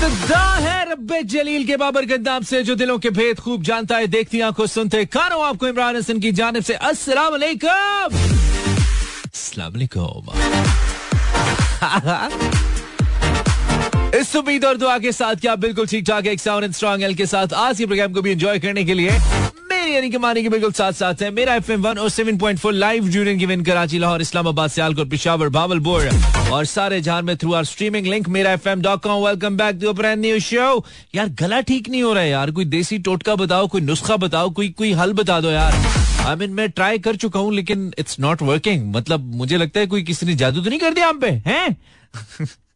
इब्तदा है रब्बे जलील के बाबर गद्दाम से, जो दिलों के भेद खूब जानता है, देखती आँखों सुनते कानों आपको इमरान हसन की जानब से। अस्सलाम वालेकुम। अस्सलाम वालेकुम। इस उम्मीद और दुआ के साथ क्या बिल्कुल ठीक ठाक एक साउंड एंड स्ट्रॉन्ग एल के साथ। आज के प्रोग्राम को भी एंजॉय करने के लिए यानी कि मानी के बिल्कुल साथ साथ है। मेरा एफ़ एम वन और सेवन पॉइंट फोर लाइव यूनियन गिवन कराची, लाहौर, इस्लामाबाद, सियालकोट, पिशावर, भावलपुर और सारे जहाँ में through our streaming link Mera F M dot com welcome back to brand new show यार, गला ठीक नहीं हो रहा है यार। कोई देसी टोटका बताओ, कोई नुस्खा बताओ, कोई कोई हल बता दो यार। आई मीन मैं ट्राई कर चुका हूँ, लेकिन इट्स नॉट वर्किंग मतलब मुझे लगता है कोई किसी ने जादू तो नहीं कर दिया हम पे, हैं?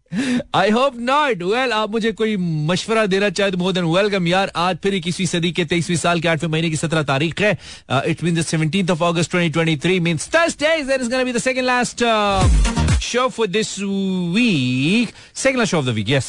आई होप नॉट वेल आप मुझे कोई मशवरा देना चाहे तो मोर देन वेलकम यार। आज फिर इक्कीसवीं सदी के तेईसवीं साल के आठवें महीने की सत्रह तारीख है। It mean seventeen of August twenty twenty three means Thursday the last show for this week second last show of the week yes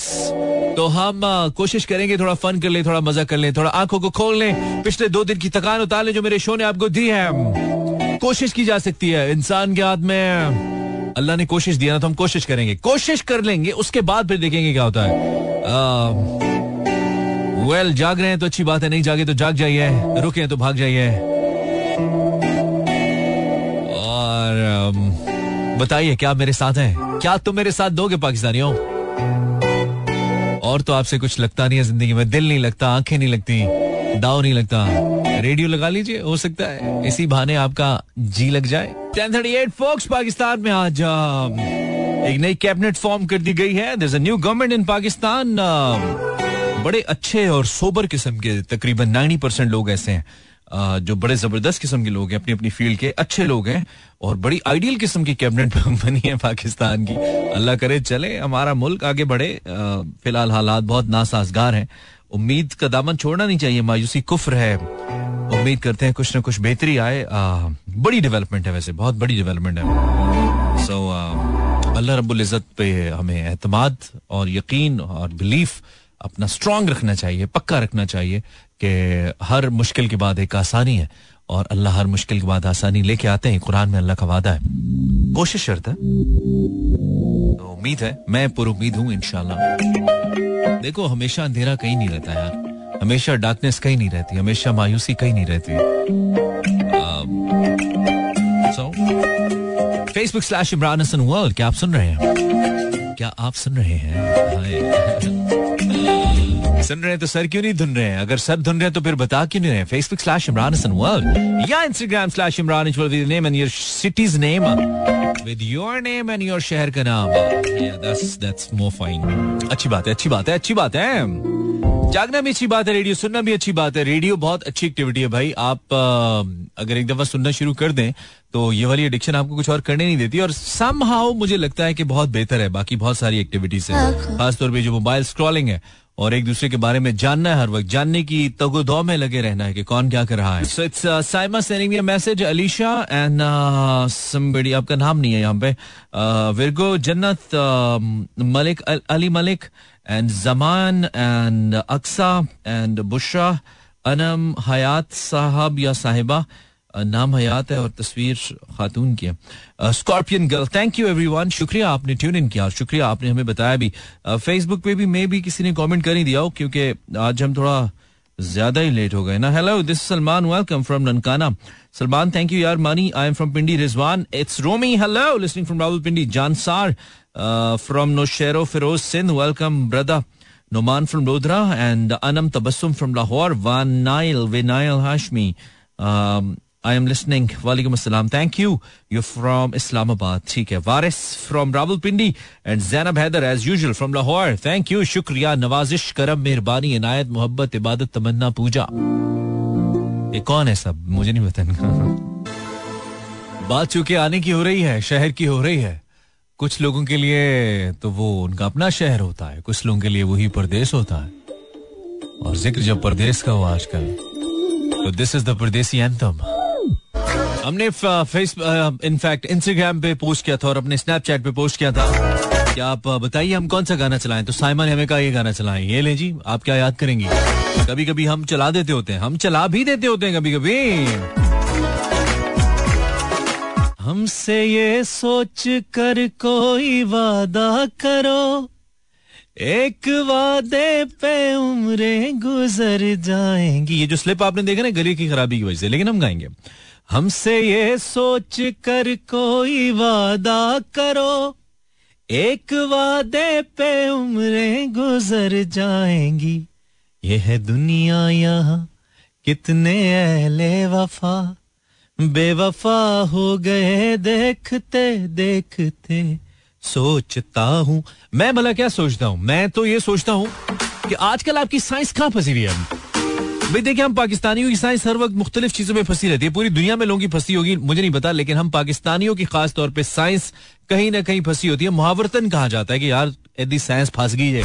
तो हम uh, कोशिश करेंगे थोड़ा फन कर ले थोड़ा मज़ा कर ले थोड़ा आँखों को खोल लें। पिछले दो दिन की थकान उतार लें जो मेरे शो ने आपको दी है। कोशिश की जा सकती है। इंसान के हाथ में अल्लाह ने कोशिश दिया ना तो हम कोशिश करेंगे। कोशिश कर लेंगे उसके बाद फिर देखेंगे क्या होता है। वेल well, जाग रहे हैं तो अच्छी बात है नहीं जागे तो जाग जाइए रुके तो भाग जाइए। और बताइए क्या मेरे साथ है? क्या तुम मेरे साथ दोगे पाकिस्तानियों? और तो आपसे कुछ लगता नहीं है ज़िंदगी में दिल नहीं लगता आँखें नहीं लगती दाव नहीं लगता। रेडियो लगा लीजिए हो सकता है इसी बहाने आपका जी लग जाए। 1038 फोक्स पाकिस्तान में आज एक नई कैबिनेट फॉर्म कर दी गई है। Their new government in Pakistan बड़े अच्छे और सोबर किस्म के, तकरीबन 90 परसेंट लोग ऐसे हैं। जो बड़े ज़बरदस्त किस्म के लोग हैं, अपनी अपनी फ़ील्ड के अच्छे लोग हैं और बड़ी आइडियल किस्म की कैबिनेट बनी है पाकिस्तान की। अल्लाह करे, चले, हमारा मुल्क आगे बढ़े। फ़िलहाल हालात बहुत नासाजगार हैं। उम्मीद का दामन छोड़ना नहीं चाहिए, मायूसी कुफ्र है। उम्मीद करते हैं कुछ ना कुछ बेहतरी आए। आ, बड़ी डेवलपमेंट है वैसे बहुत बड़ी डेवलपमेंट है। सो so, अल्लाह रब्बुल इज़्ज़त पे हमें एतमाद और यकीन और बिलीफ अपना स्ट्रांग रखना चाहिए पक्का रखना चाहिए कि हर मुश्किल के बाद एक आसानी है और अल्लाह हर मुश्किल के बाद आसानी लेके आते हैं। कुरान में अल्लाह का वादा है। कोशिश शर्त है। तो उम्मीद है मैं पुर उम्मीद हूँ इनशाला देखो हमेशा अंधेरा कहीं नहीं रहता यार। हमेशा डार्कनेस कहीं नहीं रहती, हमेशा मायूसी कहीं नहीं रहती। Facebook slash Imran Hasan world क्या आप सुन रहे हैं? क्या आप सुन रहे हैं? सुन रहे हैं तो सर क्यों नहीं धुन रहे हैं? अगर सर धुन रहे हैं तो फिर बता क्यों नहीं रहे Facebook slash Imran Hasan world या Instagram slash Imran with name and your city's name with your name and your शहर का नाम। दैट्स दैट्स मोर फाइन अच्छी बात है, अच्छी बात है, अच्छी बात है। जागना भी अच्छी बात है रेडियो सुनना भी अच्छी बात है। रेडियो बहुत अच्छी एक्टिविटी है भाई। आप अगर एक दफ़ा सुनना शुरू कर दें तो ये वाली एडिक्शन आपको कुछ और करने नहीं देती। और सम हाउ मुझे लगता है कि बहुत बेहतर है। बाकी बहुत सारी एक्टिविटीज़ से खासतौर पर जो मोबाइल स्क्रॉलिंग है और एक दूसरे के बारे में जानना है हर वक्त। जानने की तगोदौ में लगे रहना है कि कौन क्या कर रहा है। So it's Saima sending me message Alisha and somebody आपका नाम नहीं है यहाँ पे। Virgo Jannat Malik Ali Malik and Zaman and Aqsa and Bushra Anam Hayat साहब या साहिबा नाम हयात है और तस्वीर खातून की है Scorpion girl thank you everyone शुक्रिया आपने ट्यून इन किया शुक्रिया आपने हमें बताया भी फेसबुक पे भी मे भी किसी ने कमेंट कर ही दिया हो क्योंकि आज हम थोड़ा ज़्यादा ही लेट हो गए ना। Hello this Salman welcome from Nankana Salman thank you यार Mani I am from Pindi Rizwan it's Romi hello listening from Rahul Pindi Jansar from Naushahro Feroze Sindh welcome brother Noman from Lodra and Anam Tabassum from Lahore, Van Nile, Vinail Hashmi, um, I am listening वालेकुम अस्सलाम thank you you from Islamabad ठीक है Waris from Rawalpindi and Zainab Haider as usual from Lahore thank you शुक्रिया नवाजिश करम मेहरबानी इनायत मोहब्बत इबादत तमन्ना पूजा ये कौन है सब? मुझे नहीं पता बात चूँकि आने की हो रही है, शहर की हो रही है। कुछ लोगों के लिए तो वो उनका अपना शहर होता है। कुछ लोगों के लिए वही परदेश होता है। और ज़िक्र जब परदेश का हो आजकल तो this is the Pardesi anthem हमने फेस इनफैक्ट इंस्टाग्राम पे पोस्ट किया था और अपने स्नैपचैट पे पोस्ट किया था। कि आप बताइए हम कौन सा गाना चलाएँ? तो साइमन हमें कहा ये गाना चलाएँ। ये ले जी, आप क्या याद करेंगी? कभी कभी हम चला देते होते हैं। हम चला भी देते होते हैं कभी कभी हमसे ये सोच कर कोई वादा करो। एक वादे पे उम्रे गुजर जाएँगी। ये जो स्लिप आपने देखा ना, गले की खराबी की वजह से, लेकिन हम गाएँगे। हमसे ये सोच कर कोई वादा करो। एक वादे पे उम्रे गुजर जाएँगी। ये है दुनिया यहाँ, कितने अहले वफा। बेवफा हो गए देखते देखते। सोचता हूँ। मैं भला क्या सोचता हूँ? मैं तो ये सोचता हूँ कि आजकल आपकी साइंस कहाँ फंसी हुई है भाई देखिए, हम पाकिस्तानियों की साइंस हर वक्त मुख्तलिफ़ चीज़ों में फंसी रहती है। पूरी दुनिया में लोगों की फंसी होगी, मुझे नहीं पता, लेकिन हम पाकिस्तानियों की खास तौर पे साइंस कहीं ना कहीं फंसी होती है। मुहावरतन कहा जाता है कि यार यदि साइंस फंस गई है।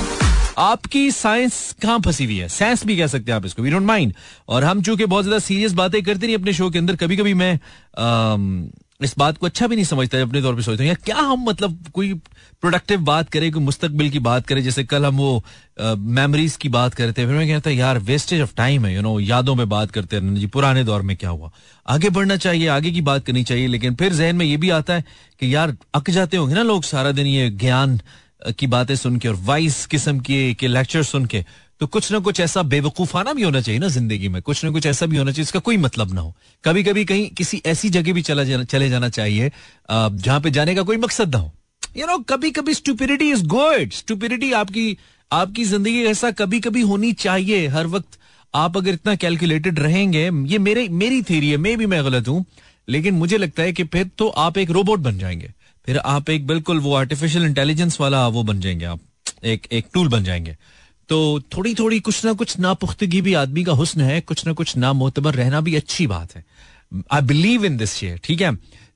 आपकी साइंस कहाँ फंसी हुई है? साइंस भी कह सकते हैं आप इसको वी डोंट माइंड और हम चूँकि बहुत ज़्यादा सीरियस बातें करते नहीं अपने शो के अंदर कभी कभी मैं इस बात को अच्छा भी नहीं समझता, अपने तौर पे सोचता हूँ क्या हम मतलब कोई प्रोडक्टिव बात करें, कोई मुस्तकबिल की बात करें, जैसे कल हम वो मेमोरीज की बात करते फिर मैं कहता, यार वेस्टेज ऑफ़ टाइम है यू नो यादों में बात करते हैं जी, पुराने दौर में क्या हुआ? आगे बढ़ना चाहिए, आगे की बात करनी चाहिए, लेकिन फिर जहन में ये भी आता है कि यार, अक जाते होंगे ना लोग सारा दिन ये ज्ञान की बातें सुन के और वाइस किस्म के लेक्चर सुन के तो कुछ ना कुछ ऐसा बेवकूफाना भी होना चाहिए ना ज़िंदगी में, कुछ ना कुछ ऐसा भी होना चाहिए, इसका कोई मतलब ना हो। कभी कभी कहीं किसी ऐसी जगह भी चला जाना, चले जाना चाहिए जहाँ पे जाने का कोई मकसद ना हो। यू नो कभी कभी स्टूपिडिटी इज़ गुड स्टूपिडिटी आपकी आपकी ज़िंदगी ऐसा कभी कभी होनी चाहिए। हर वक्त आप अगर इतना कैलकुलेटेड रहेंगे, ये मेरे, मेरी है मैं भी मैं गलत हूँ, लेकिन मुझे लगता है कि फिर तो आप एक रोबोट बन जाएँगे। फिर आप एक बिल्कुल वो आर्टिफिशियल इंटेलिजेंस वाला वो बन जाएँगे आप। एक एक टूल बन जाएँगे। तो थोड़ी थोड़ी कुछ ना कुछ नापुख्तगी भी आदमी का हुस्न है, कुछ ना कुछ ना मोतबर रहना भी अच्छी बात है। I believe in this share ठीक है?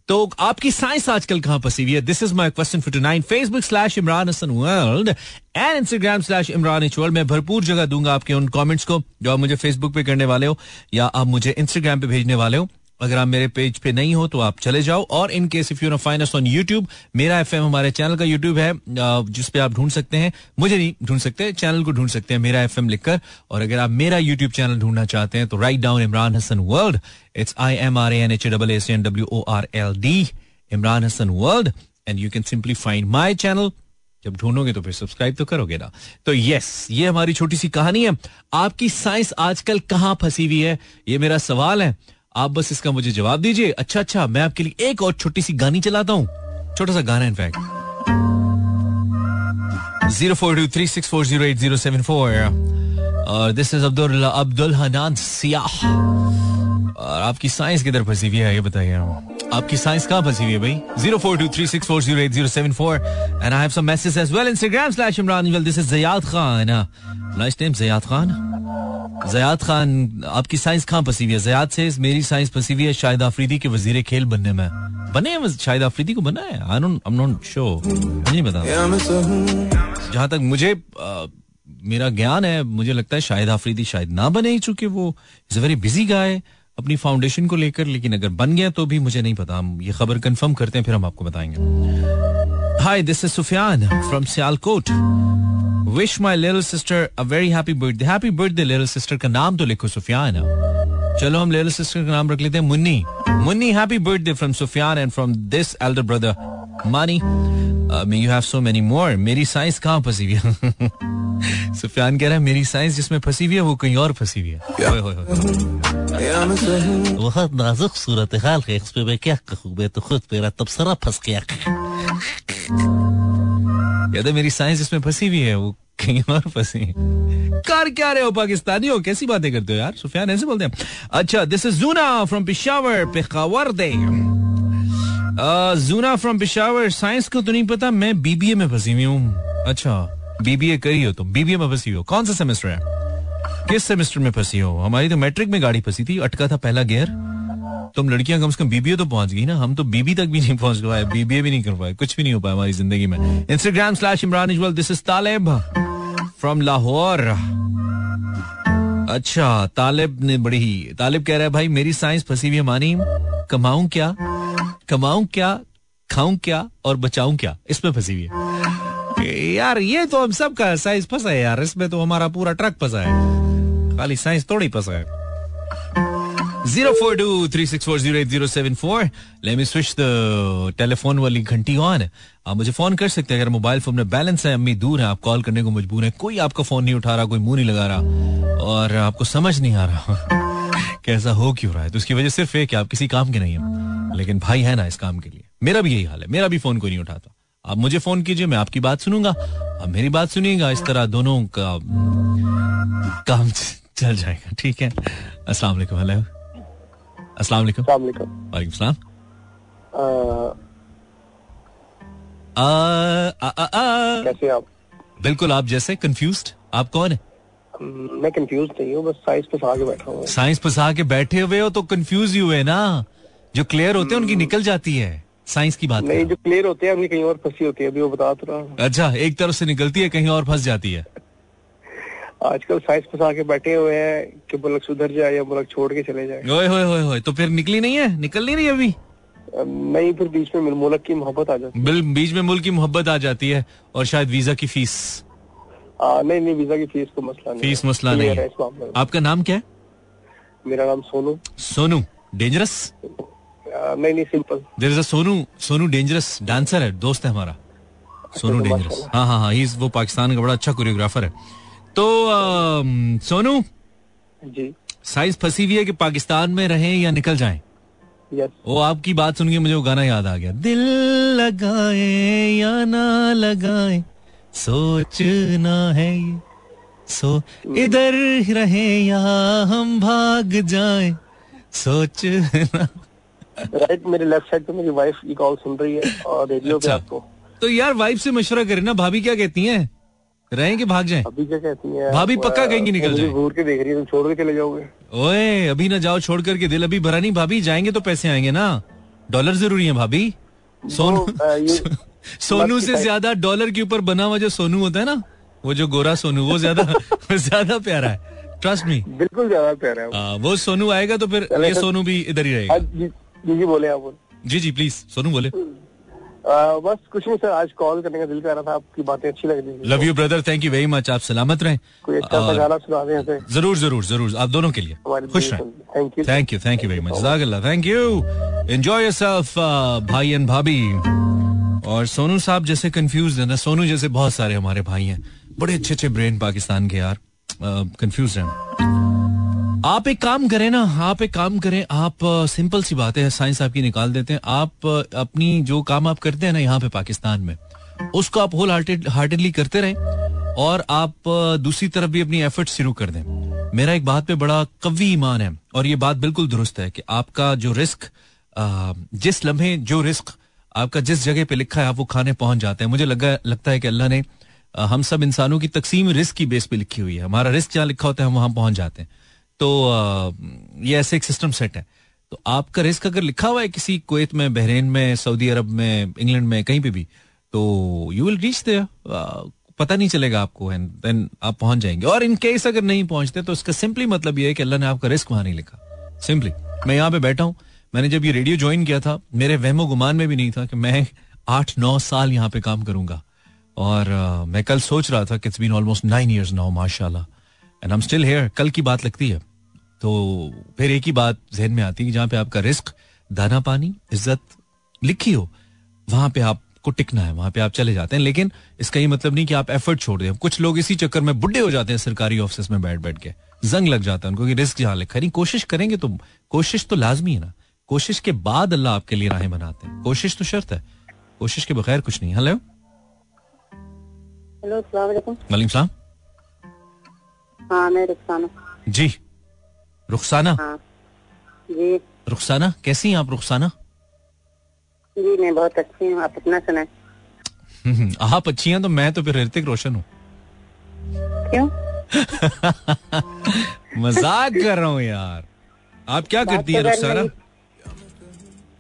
तो आपकी साइंस आजकल कहाँ फंसी हुई है? This is my question for nine Facebook slash Imran Hasan world and Instagram slash Imran H world मैं भरपूर जगह दूँगा आपके उन कमेंट्स को जो आप मुझे फेसबुक पे करने वाले हो या आप मुझे इंस्टाग्राम पे भेजने वाले हो। अगर आप मेरे पेज पे नहीं हो तो आप चले जाओ। और in case if you know fine on YouTube Mera FM हमारे चैनल का यूट्यूब है जिस पे आप ढूंढ सकते हैं। मुझे नहीं ढूंढ सकते चैनल को ढूंढ सकते हैं, मेरा एफएम लिखकर। और अगर आप मेरा यूट्यूब चैनल ढूंढना चाहते हैं तो write down Imran Hasan world it's I M R N H double S N W O R L D Imran Hasan world and you can simply find my channel जब ढूंढोगे तो फिर subscribe तो करोगे ना। तो यस ये हमारी छोटी सी कहानी है। आपकी साइंस आजकल कहाँ फंसी हुई है? ये मेरा सवाल है। आप बस इसका मुझे जवाब दीजिए। अच्छा अच्छा मैं आपके लिए एक और छोटी सी गानी चलाता हूँ। छोटा सा गाना in fact zero four two three six four zero eight zero seven four. और दिस इज़ अब्दुल अब्दुल हनान सियाह और आपकी साइंस किधर फंसी हुई है ये बताइए आपकी साइंस कहाँ फंसी हुई है भाई? Zero four two three six four zero eight zero seven four and I have some message as well Instagram slash Imran well this is Zayad Khan nice name Zayad Khan Zayad Khan आपकी science कहाँ फंसी हुई है? जयाद से मेरी science फंसी हुई है शाहिद आफरीदी के वज़ीर खेल बनने में। बने हैं शाहिद आफरीदी को बना है? I don't I am not sure नहीं पता। जहाँ तक मुझे मेरा ज्ञान है मुझे लगता है शाहिद आफरीदी शायद ना बने ही चूँकि वो is a very busy guy अपनी फाउंडेशन को लेकर, लेकिन अगर बन गया तो भी मुझे नहीं पता। हम ये खबर कंफर्म करते हैं, फिर हम आपको बताएँगे। Hi this is Sufiyan from Sialkot wish my little sister a very happy birthday happy birthday little sister का नाम तो लिखो सुफियान चलो हम लिटिल सिस्टर का नाम रख लेते हैं, Munni. Munni happy birthday from Sufiyan and from this elder brother Mani you have so many more मेरी साइंस कहाँ फंसी हुई सुफियान कह रहा है मेरी साइंस जिसमें फंसी हुई है वो कहीं और फंसी हुई है। बहुत नाजुक सूरत हाल है इस पे मैं क्या कहूँ? मैं तो खुद मेरा तबसरा फंस गया। या तो मेरी साइंस इसमें फंसी हुई है वो कहीं और फंसी कार क्या रहे हो पाकिस्तानी हो कैसी बातें करते हो यार? सुफियान ऐसे बोलते हैं। अच्छा this is Juna from Peshawar Pekhawar the Juna from Peshawar science को तो नहीं पता मैं बीबीए में फंसी हुई हूँ। अच्छा। बीबीए करी हो तुम। बीबीए में फंसी हो। कौन सा सेमेस्टर है? किस सेमेस्टर में फंसी हो? हमारी तो मैट्रिक में गाड़ी फंसी थी। अटका था पहला गेयर। तुम लड़कियाँ कम से कम बीबीए तो पहुँच गई ना। हम तो बीबी तक भी नहीं पहुँच पाए। बीबीए भी नहीं कर पाए। कुछ भी नहीं हो पाया हमारी ज़िंदगी में। Instagram slash Imran Ijwal this is Taleb from Lahore अच्छा तालिब ने बड़ी ही तालिब कह रहा है, भाई, मेरी साइंस फंसी हुई मानी। कमाऊं क्या? कमाऊं क्या? खाऊं क्या? और बचाऊं क्या? इसमें फंसी हुई है। यार, ये तो हम सब का साइंस फंसा है यार, इसमें तो हमारा पूरा ट्रक फंसा है खाली साइज़ थोड़ी फंसा है zero four two three six four zero eight zero seven four. Let me switch the telephone वाली घंटी ऑन आप मुझे फ़ोन कर सकते हैं, अगर मोबाइल फ़ोन में बैलेंस है, अम्मी दूर है, आप कॉल करने को मजबूर है। कोई आपका फ़ोन नहीं उठा रहा, कोई मुँह नहीं लगा रहा, और आपको समझ नहीं आ रहा। कैसा हो क्यों रहा है? तो उसकी वजह सिर्फ़ है कि आप किसी काम के नहीं है। लेकिन भाई है ना इस काम के लिए। मेरा भी यही हाल है, मेरा भी फ़ोन कोई नहीं उठाता। आप मुझे फ़ोन कीजिए मैं आपकी बात सुनूँगा। आप मेरी बात सुनिएगा इस तरह दोनों का काम चल जाएगा ठीक है? अस्सलाम वालेकुम हेलो। अस्सलाम वालेकुम। वालेकुम। सलाम। कैसे आप? बिल्कुल आप जैसे कंफ्यूज्ड आप कौन है? मैं कंफ्यूज नहीं हूँ बस साइंस फंसा के बैठा हूँ। साइंस फंसा के बैठे हुए हो तो कंफ्यूज ही हुए ना? जो क्लियर होते हैं उनकी निकल जाती है। साइंस की बात नहीं जो क्लियर होते हैं कहीं और फंसी होती है अभी वो बता तो रहा हूँ। अच्छा एक तरफ़ से निकलती है कहीं और फंस जाती है। आजकल साइंस फंसा के बैठे हुए हैं कि मुल्क सुधर जाए या मुल्क छोड़ के चले जाए। ओए होए होए होए तो फिर निकली नहीं है? निकल नहीं रही अभी? नहीं फिर बीच में मुल्क की मोहब्बत आ जाती है। बीच में मुल्क की मोहब्बत आ जाती है और शायद वीज़ा की फ़ीस। आ, नहीं नहीं वीज़ा की फ़ीस को मसला नहीं फ़ीस मसला नहीं है। आपका नाम क्या है? मेरा नाम सोनू। सोनू डेंजरस नहीं नहीं simple there is a Sonu Sonu dangerous dancer है दोस्त है हमारा। सोनू डेंजरस हाँ हाँ हाँ वो पाकिस्तान का बड़ा अच्छा कोरियोग्राफर है। तो सोनू जी। साइज़ फंसी हुई है कि पाकिस्तान में रहें या निकल जाएँ? वो आपकी बात सुन के मुझे वो गाना याद आ गया। दिल लगाए या ना लगाए सोचना है ये। सो इधर रहे या हम भाग जाए सोचना राइट मेरे लेफ़्ट साइड पे मेरी वाइफ ये कॉल सुन रही है और रेडियो अच्छा। पे आपको। तो यार वाइफ से मशवरा करें ना भाभी क्या कहती हैं? रहें कि भाग जाएँ? अभी क्या कहती हैं? भाभी पक्का कहेंगी निकल जाए? घूर के देख रही है छोड़ के चले जाओगे। ओए अभी ना जाओ छोड़ करके दिल अभी भरा नहीं भाभी जाएँगे तो पैसे आएँगे ना। डॉलर ज़रूरी है भाभी। सोनू सोनू से ज़्यादा डॉलर के ऊपर बना हुआ जो सोनू होता है ना वो जो गोरा सोनू वो ज़्यादा ज़्यादा प्यारा है। ट्रस्ट मी बिल्कुल ज़्यादा प्यारा है वो। सोनू आएगा तो फिर ये सोनू भी इधर ही रहेगा। जी जी बोले आप जी जी प्लीज़ सोनू बोले। आ, बस कुछ नहीं सर आज कॉल करने का दिल कर रहा था आपकी बातें अच्छी लग रही love you brother thank you very much आप सलामत रहें। कोई अच्छा सा गाना सुना दें ज़रूर ज़रूर ज़रूर आप दोनों के लिए। खुश रहें। Thank you thank you thank you very much thank you enjoy yourself भाई एंड भाभी। और सोनू साहब जैसे कंफ्यूज है ना सोनू जैसे बहुत सारे हमारे भाई हैं। बड़े अच्छे अच्छे ब्रेन पाकिस्तान के यार। कंफ्यूज हैं। आप एक काम करें ना, आप एक काम करें, आप सिंपल सी बात है साइंस आपकी निकाल देते हैं। आप अपनी जो काम आप करते हैं ना यहाँ पे पाकिस्तान में, उसको आप होल हार्टेडली करते रहें और आप दूसरी तरफ़ भी अपनी एफर्ट शुरू कर दें। मेरा एक बात पे बड़ा कवी ईमान है और ये बात बिल्कुल दुरुस्त है कि आपका जो रिस्क जिस लम्हे, जो रिस्क आपका जिस जगह पे लिखा है, आप वो खाने पहुँच जाते हैं। मुझे लगा, लगता है कि अल्लाह ने हम सब इंसानों की तकसीम रिस्क की बेस पे लिखी हुई है। हमारा रिस्क जहाँ लिखा होता है, हम वहाँ पहुँच जाते हैं। तो ये ऐसे एक सिस्टम सेट है। तो आपका रिस्क अगर लिखा हुआ है किसी कोत में बहरेन में सऊदी अरब में इंग्लैंड में कहीं पे भी तो यू विल रीच देयर पता नहीं चलेगा आपको एंड देन आप पहुँच जाएँगे। और इन केस अगर नहीं पहुँचते तो इसका सिंपली मतलब ये है कि अल्लाह ने आपका रिस्क वहाँ नहीं लिखा। सिंपली मैं यहाँ पे बैठा हूँ। मैंने जब ये रेडियो ज्वाइन किया था मेरे वहमो गुमान में भी नहीं था कि मैं आठ नौ साल यहाँ पे काम करूँगा। और uh, मैं कल सोच रहा था कि it's been almost nine years now माशाल्लाह। And I am still here कल की बात लगती है। तो फिर एक ही बात जहन में आती है जहाँ पे आपका रिस्क दाना पानी इज़्ज़त लिखी हो वहाँ पे आपको टिकना है वहाँ पे आप चले जाते हैं। लेकिन इसका ये मतलब नहीं कि आप एफर्ट छोड़ दें। कुछ लोग इसी चक्कर में बुढ़े हो जाते हैं सरकारी ऑफ़िस में बैठ बैठ के। जंग लग जाता है उनको कि रिस्क जहाँ लिखा नहीं कोशिश करेंगे तो कोशिश तो लाजमी है ना। कोशिश के बाद अल्लाह आपके लिए राहें बनाते हैं। कोशिश तो शर्त है। कोशिश के बगैर कुछ नहीं हेलो हेलो वालेकुम सलाम। हाँ मैं रुखसाना। जी। रुखसाना? हाँ। जी। रुखसाना? कैसी हैं आप रुखसाना? जी मैं बहुत अच्छी हूँ। आप अपना सुनाए। हम्म, आप अच्छी हैं तो मैं तो फिर ऋतिक रोशन हूँ। क्यों? मज़ाक कर रहा हूँ यार। आप क्या करती हैं तो रुखसाना?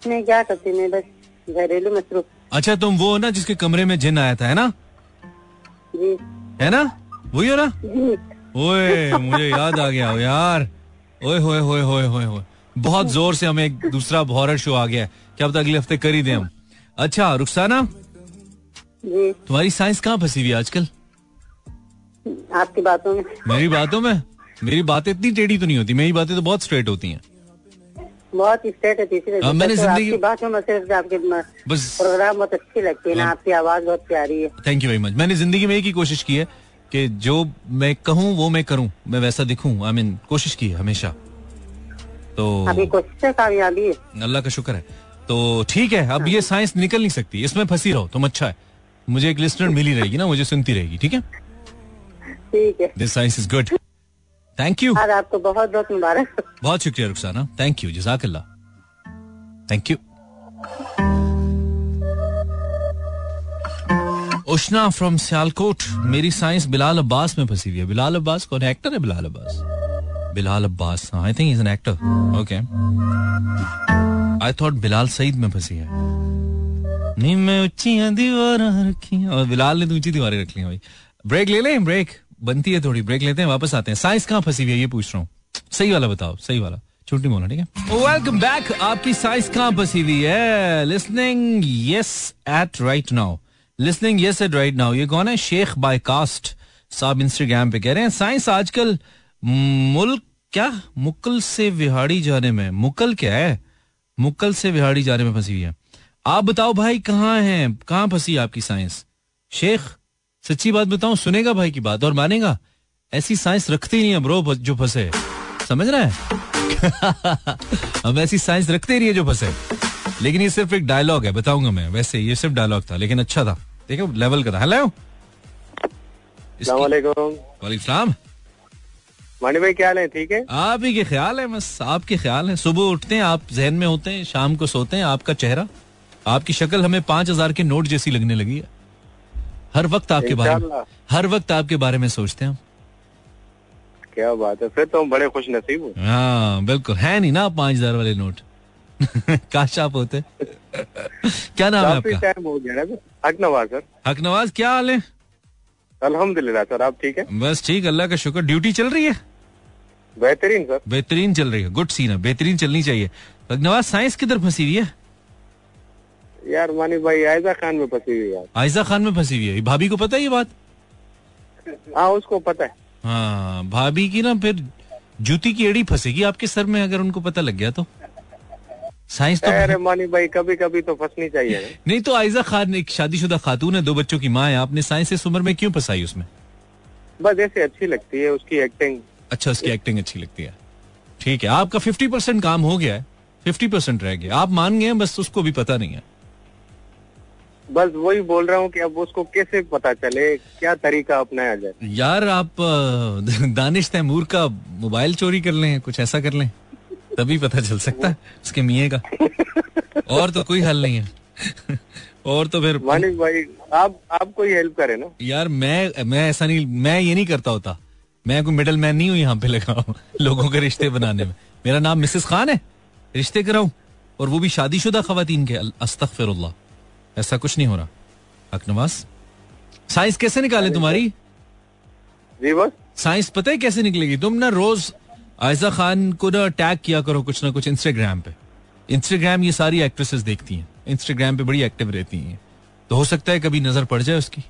मैं क्या करती मैं बस घरेलू मसरूफ अच्छा तुम वो ना जिसके कमरे में जिन आया था है ना? जी। है ना? वही हो ना? जी। ओए मुझे याद आ गया यार। ओए होए होए होए होए होए। बहुत ज़ोर से हमें एक दूसरा हॉरर शो आ गया क्या पता अगले हफ़्ते कर ही दें हम। अच्छा रुखसाना तुम्हारी साइंस कहाँ फंसी हुई आजकल? आपकी बातों में। मेरी बातों में? मेरी बातें इतनी टेढ़ी तो नहीं होती मेरी बातें तो बहुत स्ट्रेट होती हैं। बहुत स्टेट है हाँ, मैंने तो जिंदगी- बात में सिर्फ़ आपके बस प्रोग्राम बहुत अच्छी लगती है ना हाँ। आपकी आवाज़ बहुत प्यारी है। थैंक यू वेरी मच मैंने ज़िंदगी में एक ही कोशिश की है कि जो मैं कहूँ वो मैं करूँ। मैं वैसा दिखूँ। आई मीन कोशिश की हमेशा। तो आपकी कोशिश कामयाबी। अल्लाह का शुक्र है। तो ठीक है अब ये साइंस निकल नहीं सकती। इसमें फंसी रहो तुम अच्छा है। मुझे एक लिस्टनर मिली रहेगी ना मुझे सुनती रहेगी ठीक है? ठीक है। This science is good thank you आपको बहुत बहुत मुबारक। बहुत शुक्रिया रुखसाना। थैंक यू जजाकल्ला thank you Ushna from Sialkot. मेरी साइंस बिलाल अब्बास में फंसी हुई है। बिलाल अब्बास कौन एक्टर है Bilal Abbas. Bilal Abbas I think is an actor okay I thought Bilal Saeed में फंसी है। नहीं, मैं ऊँची दीवारें रखी और बिलाल ने तो ऊँची दीवारें रख ली भाई। ब्रेक ले लें ब्रेक बनती है थोड़ी ब्रेक लेते हैं, वापस आते हैं। साइंस कहाँ फंसी हुई है, ये पूछ रहा हूँ। सही वाला बताओ, सही वाला। छुट्टी बोलना, ठीक है? वेलकम बैक आपकी साइंस कहाँ फंसी हुई है? Listening yes at right now listening yes at right now ये कौन है? शेख बाय कास्ट साहब इंस्टाग्राम पे कह रहे हैं साइंस आजकल मुल्क क्या? मुकल से विहाड़ी जाने में। मुकल क्या है? मुकल से विहाड़ी जाने में फंसी हुई है। आप बताओ भाई, कहाँ हैं? कहाँ फंसी आपकी साइंस शेख सच्ची बात बताऊँ, सुनेगा भाई की बात और मानेगा? ऐसी साइंस रखते नहीं है ब्रो जो फंसे। समझ रहे है? हम ऐसी साइंस रखते नहीं है जो फंसे। लेकिन ये सिर्फ़ एक डायलॉग है बताऊँगा मैं। वैसे ये सिर्फ़ डायलॉग था लेकिन अच्छा था। देखो लेवल का था। हेलो वालेकुम। मानी भाई क्या है? ठीक है? आप ही के ख्याल है बस आपके ख्याल है। सुबह उठते हैं आप जहन में होते हैं शाम को सोते हैं आपका चेहरा। आपकी शक्ल हमें पाँच हज़ार के नोट जैसी लगने लगी है। हर वक्त आपके बारे में हर वक्त आपके बारे में सोचते हैं हम। क्या बात है फिर तो हम बड़े खुश नसीब हाँ बिल्कुल। है नहीं ना पाँच हज़ार वाले नोट? काश आप होते? क्या नाम है आपका? टाइम हो गया ना हक नवाज़ सर। हक नवाज़ क्या हाल है? अल्हम्दुलिल्लाह सर आप ठीक है? बस ठीक अल्लाह का शुक्र। ड्यूटी चल रही है? बेहतरीन सर। बेहतरीन चल रही है। गुड सीन है बेहतरीन चलनी चाहिए। हक नवाज़ साइंस किधर फंसी हुई है? यार मानी भाई आयजा खान में फंसी हुई यार। आयजा खान में फंसी हुई है। भाभी को पता है ये बात? हाँ उसको पता है। हाँ भाभी की ना फिर जूती की एड़ी फंसेगी आपके सर में अगर उनको पता लग गया तो। साइंस तो अरे मानी भाई कभी कभी तो फंसनी चाहिए नहीं तो आयजा खान एक शादीशुदा खातून है दो बच्चों की माँ है आपने साइंस इस उम्र में क्यों फंसाई उसमें? बस ऐसे अच्छी लगती है उसकी एक्टिंग अच्छा उसकी एक्टिंग अच्छी लगती है। ठीक है आपका फिफ्टी परसेंट काम हो गया है फिफ्टी परसेंट रह गया। आप मान गए बस उसको भी पता नहीं है। बस वही बोल रहा हूँ कि अब उसको कैसे पता चले क्या तरीका अपनाया जाए। यार आप दानिश तैमूर का मोबाइल चोरी कर लें कुछ ऐसा कर लें। तभी पता चल सकता है उसके मिये का। और तो कोई हल नहीं है। और तो फिर मानिक भाई आप आप कोई हेल्प करे ना। यार मैं मैं ऐसा नहीं मैं ये नहीं करता होता। मैं कोई मिडल मैन नहीं हूँ यहाँ पे लगा हूँ लोगों के रिश्ते बनाने में। मेरा नाम मिसेस खान है रिश्ते कराऊं और वो भी शादीशुदा खवातीन के अस्तगफिरुल्लाह। ऐसा कुछ नहीं हो रहा। अकनवास साइंस कैसे निकाले तुम्हारी? साइंस पता है कैसे निकलेगी? तुम ना रोज आयजा खान को ना टैग किया करो कुछ ना कुछ इंस्टाग्राम पे। इंस्टाग्राम ये सारी एक्ट्रेसेस देखती हैं। इंस्टाग्राम पे बड़ी एक्टिव रहती हैं। तो हो सकता है कभी नज़र पड़ जाए उसकी।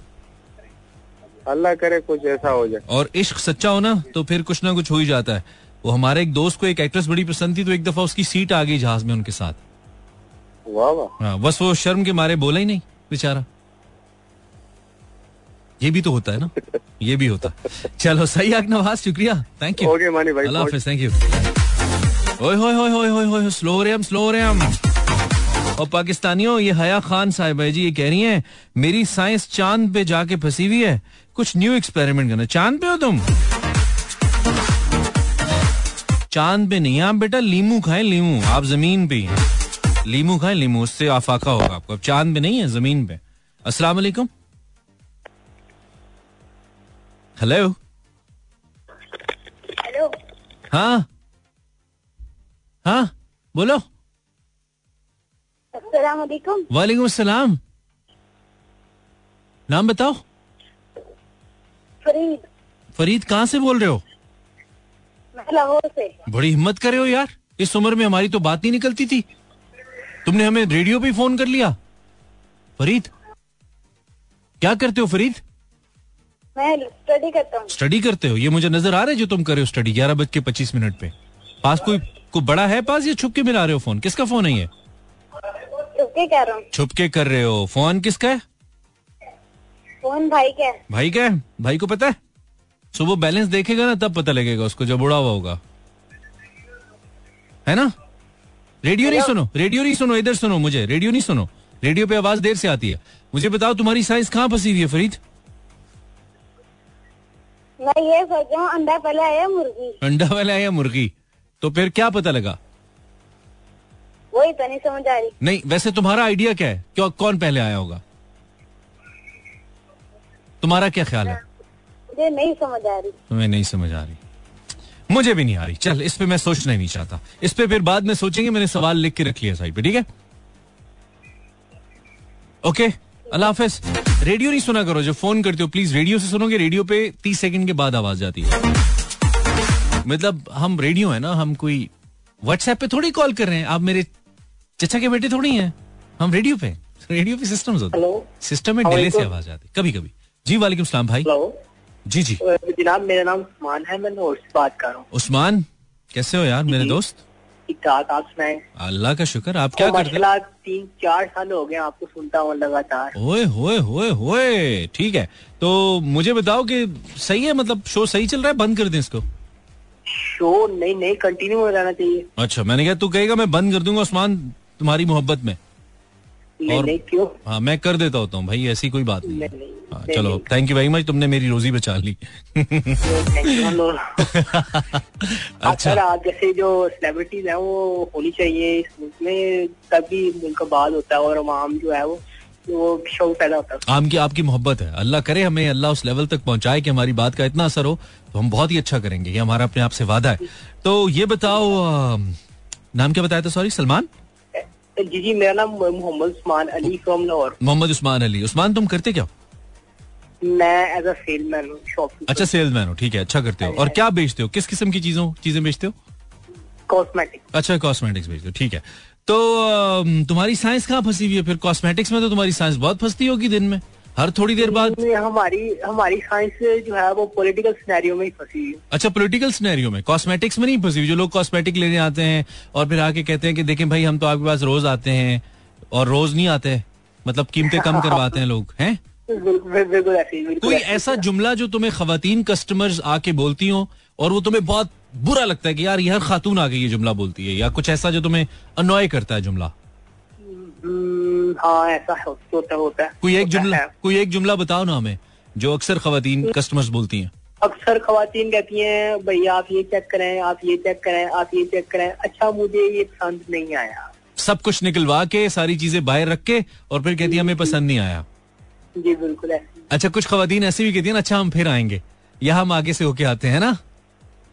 अल्लाह करे कुछ ऐसा हो जाए। और इश्क सच्चा हो ना तो फिर कुछ ना कुछ हो ही जाता है। वो हमारे एक दोस्त को एक एक्ट्रेस बड़ी पसंद थी तो एक दफ़ा उसकी सीट आ गई जहाज़ में उनके साथ। वाह वाह। हाँ बस वो शर्म के मारे बोला ही नहीं बेचारा। ये भी तो होता है ना? ये भी होता। चलो सही आग नवाज़ शुक्रिया। थैंक यू ओके मानी भाई अल्लाह हाफिज थैंक यू ओए होए होए होए होए होए स्लो स्लो रेम और पाकिस्तानियों ये हया खान साहिब है जी ये कह रही हैं मेरी साइंस चाँद पे जाके फंसी हुई है। कुछ न्यू एक्सपेरिमेंट करना। चाँद पे हो तुम? चाँद पे नहीं आप बेटा लीमू खाएँ लीमू। आप ज़मीन पे। लीमू खाएँ लीमू उससे आफाका होगा आपको। अब चाँद पे नहीं है ज़मीन पे। अस्सलाम वालेकुम। हेलो हेलो हाँ? हाँ? बोलो। वालेकुम। वालेकुम अस्सलाम। नाम बताओ। फरीद। फरीद कहाँ से बोल रहे हो? मैं लाहौर से। बड़ी हिम्मत कर रहे हो यार। इस उम्र में हमारी तो बात नहीं निकलती थी। तुमने हमें रेडियो पे फ़ोन कर लिया। फरीद क्या करते हो फरीद? मैं स्टडी करता हूँ। स्टडी करते हो? ये मुझे नज़र आ रहा है जो तुम कर रहे हो स्टडी ग्यारह बज के पच्चीस मिनट पे। पास कोई को बड़ा है पास या छुप के मिला रहे हो फ़ोन किसका फ़ोन है ये? चुपके कह रहा हूँ। छुप के कर रहे हो। फ़ोन किसका है? फ़ोन भाई है। भाई है? भाई को पता है? सुबह बैलेंस देखेगा ना तब पता लगेगा उसको जब उड़ा हुआ होगा। है ना? रेडियो नहीं सुनो। रेडियो नहीं सुनो। इधर सुनो मुझे। रेडियो नहीं सुनो। रेडियो पे आवाज़ देर से आती है। मुझे बताओ तुम्हारी साइज़ कहाँ फंसी हुई है फरीद? मैं ये सोच रहा हूँ अंडा पहले आया मुर्गी। अंडा वाला है या मुर्गी। तो फिर क्या पता लगा? वही तो नहीं समझ आ रही। नहीं वैसे तुम्हारा आइडिया क्या है? क्यों कौन पहले आया होगा? तुम्हारा क्या ख्याल है? मुझे नहीं समझ आ रही। तुम्हें नहीं समझ आ रही। मुझे भी नहीं आ रही। चल इस पे मैं सोचना ही नहीं चाहता। इस पे फिर बाद में सोचेंगे मैंने सवाल लिख के रख लिया साइड पे ठीक है? ओके? अल्लाह हाफिज रेडियो नहीं सुना करो जब फ़ोन करते हो प्लीज़ रेडियो से सुनोगे रेडियो पे तीस सेकंड के बाद आवाज़ जाती है। मतलब हम रेडियो है ना हम कोई व्हाट्सएप पे थोड़ी कॉल कर रहे हैं आप मेरे चचा के बेटे थोड़ी हैं हम रेडियो पे रेडियो पे सिस्टम होते सिस्टम में डिले से आवाज़ आती कभी कभी जी वालेकुम सलाम भाई। जी जी। जनाब मेरा नाम उस्मान है मैं बात कर रहा हूँ। उस्मान कैसे हो यार मेरे दोस्त? आप सुनाए अल्लाह का शुक्र आप क्या करते हैं? तीन चार साल हो गए आपको सुनता हूँ लगातार। ओए होए होए होए ठीक है। तो मुझे बताओ कि सही है मतलब शो सही चल रहा है बंद कर दें इसको? शो नहीं नहीं कंटिन्यू हो जाना चाहिए। अच्छा मैंने कहा तू कहेगा मैं बंद कर दूँगा उस्मान तुम्हारी मोहब्बत में। और- क्यों? हाँ मैं कर देता होता हूँ भाई ऐसी कोई बात नहीं है। नहीं, नहीं, हाँ, नहीं, चलो थैंक यू वेरी मच तुमने मेरी रोजी बचा ली। अच्छा। अच्छा आप जैसे जो सेलिब्रिटीज हैं वो होनी चाहिए इस मुल्क में तभी मुल्क का बाद होता है और आवाम जो है वो वो शो पैदा होता है। आम की आपकी मोहब्बत है। अल्लाह करे हमें अल्लाह उस लेवल तक पहुँचाए कि हमारी बात का इतना असर हो तो हम बहुत ही अच्छा करेंगे। ये हमारा अपने आप से वादा है। तो ये बताओ नाम क्या बताया था? सॉरी सलमान? जी जी मेरा नाम मोहम्मद उस्मान अली फ्रॉम लाहौर मोहम्मद उस्मान अली। उस्मान तुम करते क्या? हो? मैं एज अ सेलमैन हूँ शॉप अच्छा सेल्समैन हो ठीक है अच्छा करते हो। और क्या बेचते हो? किस किस्म की चीज़ों चीज़ें बेचते हो? कॉस्मेटिक अच्छा कॉस्मेटिक्स बेचते हो ठीक है। तो तुम्हारी साइंस कहाँ फंसी हुई है? फिर कॉस्मेटिक्स में तो तुम्हारी साइंस बहुत फंसती होगी दिन में। हर थोड़ी देर बाद? हमारी हमारी साइंस जो है वो पॉलिटिकल सिनेरियो में ही फंसी हुई है। अच्छा पॉलिटिकल सिनेरियो में? कॉस्मेटिक्स में नहीं फंसी हुई? जो लोग कॉस्मेटिक लेने आते हैं और फिर आके कहते हैं कि देखें भाई हम तो आपके पास रोज आते हैं और रोज नहीं आते। मतलब कीमतें कम करवाते हैं लोग हैं? कोई ऐसा जुमला जो तुम्हें खवातीन कस्टमर्स आके बोलती हो और वो तुम्हें बहुत बुरा लगता है कि यार यार खातून आके ये जुमला बोलती है या कुछ ऐसा जो तुम्हें अनॉय करता है जुमला? हाँ ऐसा होता होता है। कोई एक जुमला कोई एक जुमला बताओ ना हमें जो अक्सर खवातीन कस्टमर्स बोलती हैं। अक्सर खातन कहती हैं भैया आप ये चेक करें आप ये चेक करें आप ये चेक करें अच्छा मुझे ये पसंद नहीं आया। सब कुछ निकलवा के सारी चीज़ें बाहर रख के और फिर कहती है हमें पसंद नहीं आया। जी बिल्कुल अच्छा कुछ खातन ऐसी भी कहती है ना अच्छा हम फिर आएँगे। या हम आगे से होके आते हैं ना? हम्म,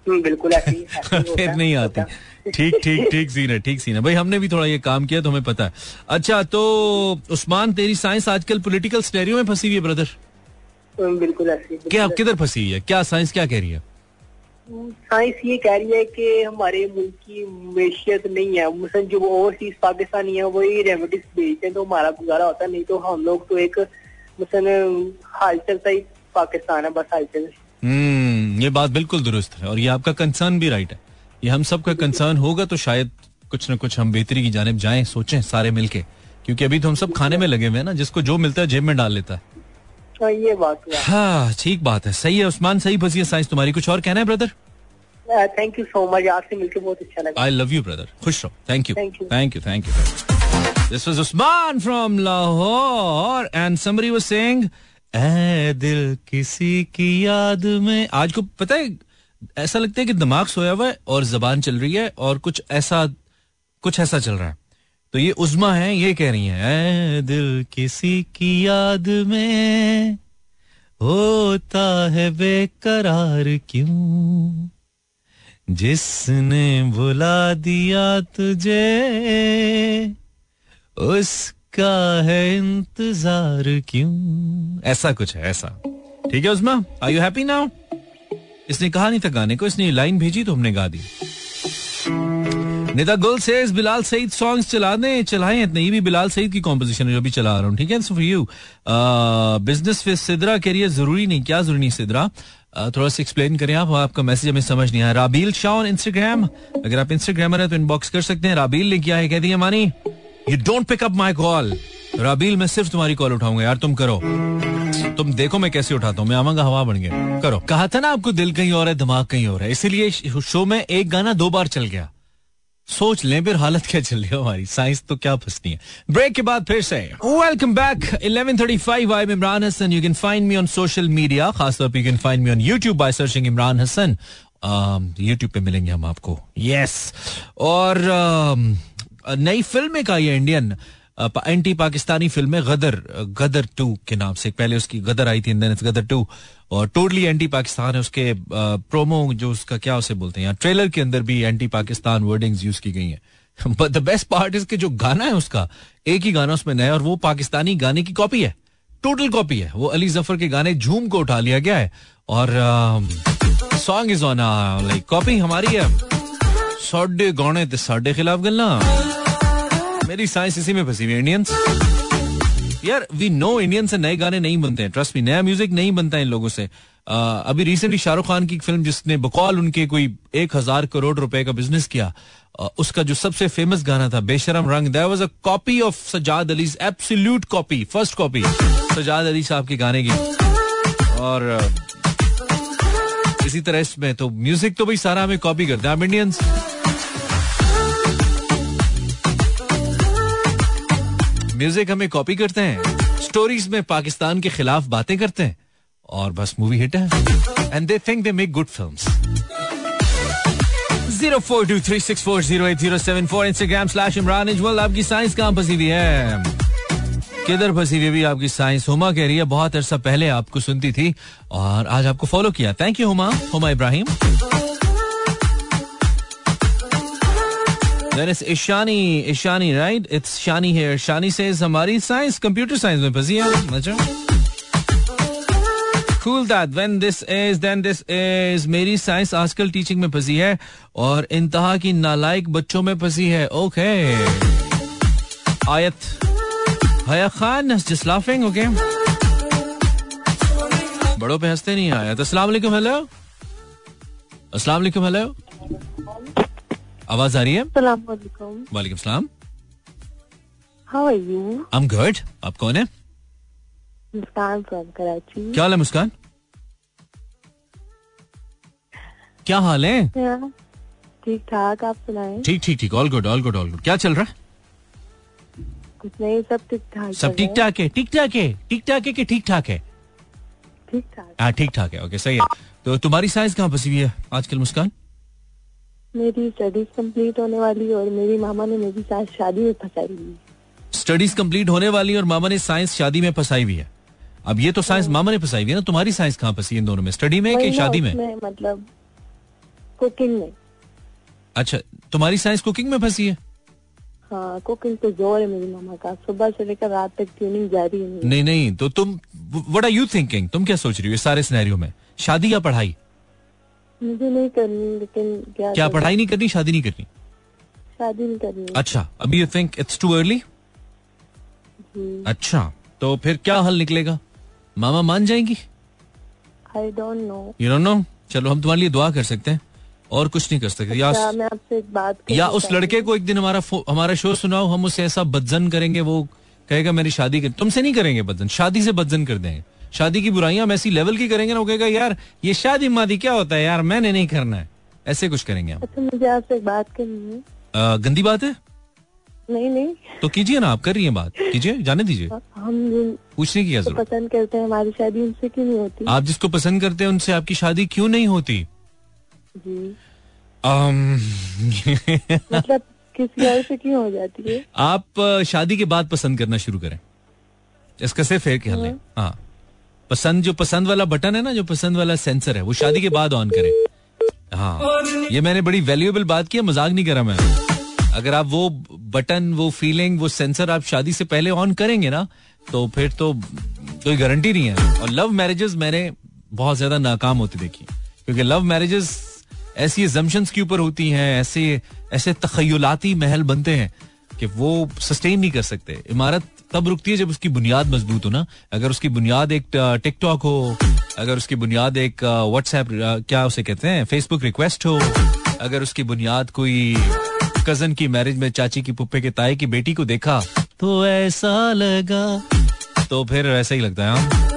बिल्कुल ऐसे ही ऐसे ही होता फिर नहीं आती। ठीक ठीक ठीक सीन है ठीक सीन है भाई हमने भी थोड़ा ये काम किया तो हमें पता है। अच्छा तो उस्मान तेरी साइंस आजकल पॉलिटिकल स्टेरियो में फंसी हुई है ब्रदर हम्म, बिल्कुल ऐसे क्या किधर फंसी हुई है? क्या साइंस क्या कह रही है? साइंस ये कह रही है कि हमारे मुल्क की मैशियत नहीं है। मसलन जो ओवरसीज पाकिस्तानी है वही रेमेडीज बेचते हैं तो हमारा गुजारा होता नहीं तो हम लोग तो एक मसलन हाल चलता ही पाकिस्तान है बस हाल चल हम्म ये बात बिल्कुल दुरुस्त है और ये आपका कंसर्न भी राइट है। ये हम सब का कंसर्न होगा तो शायद कुछ ना कुछ हम बेहतरी की जानिब जाएँ सोचें सारे मिलके। क्योंकि अभी तो हम सब खाने में लगे हुए हैं ना जिसको जो मिलता है जेब में डाल लेता है। हाँ ये बात हाँ। ठीक बात है। सही है उस्मान सही फंसी है साइंस। तुम्हारी कुछ और कहना है brother thank you so much आपसे मिलकर बहुत अच्छा लगा। आई लव यू ब्रदर खुश रहो। Thank you thank you thank you this was Usman from Lahore and somebody was saying दिल किसी की याद में। आज को पता है, ऐसा लगता है कि दिमाग सोया हुआ है और जबान चल रही है और कुछ ऐसा कुछ ऐसा चल रहा है। तो ये उजमा है, ये कह रही है ए दिल किसी की याद में होता है बेकरार क्यों? जिसने बुला दिया तुझे, उसका है इंतज़ार क्यों? ऐसा कुछ है, ऐसा। ठीक है, Usma are you happy now इसने कहा नहीं था गाने को, इसने लाइन भेजी तो हमने गा दी। निदा गुल से बिलाल सईद सॉन्ग्स चला दें, चलाएँ, इतने ये भी बिलाल सईद की कॉम्पोजिशन है जो भी चला रहा हूँ, ठीक है? For you business with Sidra career ज़रूरी नहीं, क्या ज़रूरी नहीं सिद्रा थोड़ा सा एक्सप्लेन करें आप, आपका मैसेज हमें समझ नहीं आया। राबील शाह ऑन इंस्टाग्राम अगर आप इंस्टाग्रामर है तो इनबॉक्स कर सकते हैं। राबील ने किया है कहती है, Mani you don't pick up my call Rabeel मैं सिर्फ़ तुम्हारी कॉल उठाऊँगा यार तुम करो। तुम देखो मैं कैसे उठाता हूँ मैं आवांगा हवा बन गया। करो। कहा था ना आपको दिल कहीं और है दिमाग कहीं और है इसीलिए शो में एक गाना दो बार चल गया। सोच लें फिर हालत क्या चल रही है हमारी साइंस तो क्या फंसनी है। ब्रेक के बाद फिर से। Welcome back 11:35 I am Imran Hasan you can find me on social media खासतौर पर you can find me on YouTube by searching Imran Hasan YouTube पे मिलेंगे हम आपको। Yes yes. और uh, नई फ़िल्म एक आई है इंडियन एंटी पाकिस्तानी फ़िल्म है गदर गदर टू के नाम से। पहले उसकी गदर आई थी गदर टू। और टोटली एंटी पाकिस्तान है, उसके प्रोमो जो उसका क्या उसे बोलते हैं ट्रेलर के अंदर भी एंटी पाकिस्तान वर्डिंग्स यूज़ की गई हैं। बट द बेस्ट पार्ट इसके जो गाना है उसका, एक ही गाना उसमें नया और वो पाकिस्तानी गाने की कॉपी है। टोटल कॉपी है। वो अली ज़फ़र के गाने झूम को उठा लिया गया है। और song is on like copy हमारी है। साढ़े गाने साढ़े खिलाफ गलना। मेरी साइंस इसी में फंसी हुई इंडियंस यार वी नो इंडियन से नए गाने नहीं बनते हैं ट्रस्ट मी नया म्यूज़िक नहीं बनता है इन लोगों से। आ, अभी रिसेंटली शाहरुख खान की फ़िल्म जिसने बकौल उनके कोई एक हज़ार करोड़ रुपए का बिज़नेस किया आ, उसका जो सबसे फ़ेमस गाना था Besharam Rang that was a copy of Sajjad Ali absolute copy first copy Sajjad Ali साहब के गाने की। और इसी तरह इसमें तो म्यूज़िक तो भाई सारा हमें कॉपी करते हैं। इंडियंस म्यूज़िक हमें कॉपी करते हैं। स्टोरीज में पाकिस्तान के खिलाफ बातें करते हैं। और बस मूवी हिट है। And they think they make good film zero four two three six four zero eight zero seven four Instagram slash Imran Ijwal आपकी साइंस कहाँ फंसी हुई है? किधर फंसी हुई भी आपकी साइंस हुमा कह रही है, बहुत अरसा पहले आपको सुनती थी। और आज आपको फॉलो किया। Thank you Huma. Huma Ibrahim. Then it's Ishani, Ishani, right? It's Shani here. Shani says हमारी साइंस कंप्यूटर साइंस में फंसी है अच्छा cool that. When this is then this is. मेरी साइंस आजकल टीचिंग में फंसी है और इंतहा की नालायक बच्चों में फंसी है ओके आयत हया खान जस्ट लाफिंग ओके बड़ों पे हँसते नहीं आयत अस्सलाम वालेकुम हेलो अस्सलाम वालेकुम हेलो आवाज़ आ रही है? वालेकुम सलाम। How are you I am good आप कौन है? मुस्कान फ्रॉम कराची क्या हाल है मुस्कान? क्या हाल है? ठीक ठाक आप सुनाए? ठीक ठीक ठीक. All good all good all good क्या चल रहा है? कुछ नहीं सब ठीक ठाक सब ठीक ठाक है? ठीक ठाक है? ठीक ठाक है कि ठीक ठाक है? ठीक ठाक। हाँ ठीक ठाक है. ओके सही है. तो तुम्हारी साइज़ कहाँ फंसी हुई है आजकल मुस्कान? मेरी स्टडीज़ कंप्लीट होने वाली और मेरी मामा ने मेरी साइंस शादी में फंसाई हुई स्टडीज़ कंप्लीट होने वाली और मामा ने साइंस शादी में फंसाई हुई है। अब ये तो साइंस मामा ने फंसाई हुई है ना तुम्हारी साइंस कहाँ फंसी इन दोनों में? स्टडी में कि शादी में? मतलब कुकिंग में। अच्छा तुम्हारी साइंस कुकिंग में फंसी है? हाँ कुकिंग तो ज़ोर है मेरी मामा का। सुबह से लेकर रात तक ट्यूनिंग जारी है नहीं नहीं तो तुम व्हाट आर यू थिंकिंग तुम क्या सोच रही हो सारे सिनेरियो में? शादी या पढ़ाई? मुझे नहीं करनी लेकिन क्या क्या पढ़ाई नहीं करनी शादी नहीं करनी? शादी नहीं करनी। अच्छा अभी you think it's too early अच्छा तो फिर क्या हल निकलेगा? मामा मान जाएँगी? I don't know you don't know चलो हम तुम्हारे लिए दुआ कर सकते हैं। और कुछ नहीं कर सकते। या अच्छा, मैं आपसे एक बात या उस लड़के को एक दिन हमारा हमारा शो सुनाओ हम उसे ऐसा बदजन करेंगे वो कहेगा मेरी शादी कर तुमसे नहीं करेंगे बदजन शादी से बदजन कर देंगे। शादी की बुराइयाँ हम ऐसी लेवल की करेंगे ना वो कहेगा यार ये शादी मादी क्या होता है यार? मैंने नहीं करना है। ऐसे कुछ करेंगे हम। अच्छा मुझे आपसे एक बात करनी है। गंदी बात है? नहीं नहीं। तो कीजिए ना आप कर रही हैं बात। कीजिए जाने दीजिए। हम पूछने की तो पसंद करते हैं हमारी शादी उनसे क्यों नहीं होती? आप जिसको पसंद करते हैं उनसे आपकी शादी क्यों नहीं होती? जी। मतलब किसी और से क्यों हो जाती है? आप शादी के बाद पसंद करना शुरू करें। इसका सिर्फ़ फेर के हल है। हाँ। पसंद, जो पसंद वाला बटन है ना, जो पसंद वाला सेंसर है, वो शादी के बाद ऑन करें। हाँ ये मैंने बड़ी वैल्यूएबल बात की मज़ाक नहीं करा मैं। अगर आप वो बटन, वो फीलिंग वो सेंसर आप शादी से पहले ऑन करेंगे ना तो फिर तो कोई गारंटी नहीं है। और लव मैरिजेस मैंने बहुत ज़्यादा नाकाम होती देखी। क्योंकि लव मैरिजेस ऐसी एजम्पन्स के ऊपर होती हैं, ऐसे ऐसे तखयलाती महल बनते हैं कि वो सस्टेन नहीं कर सकते। इमारत तब रुकती है जब उसकी बुनियाद मज़बूत हो ना। अगर उसकी बुनियाद एक टिकटॉक हो, अगर उसकी बुनियाद एक व्हाट्सएप क्या उसे कहते हैं फेसबुक रिक्वेस्ट हो, अगर उसकी बुनियाद कोई कज़न की मैरिज में चाची की पुप्पे के ताए की बेटी को देखा तो ऐसा लगा। तो फिर ऐसा ही लगता है हाँ।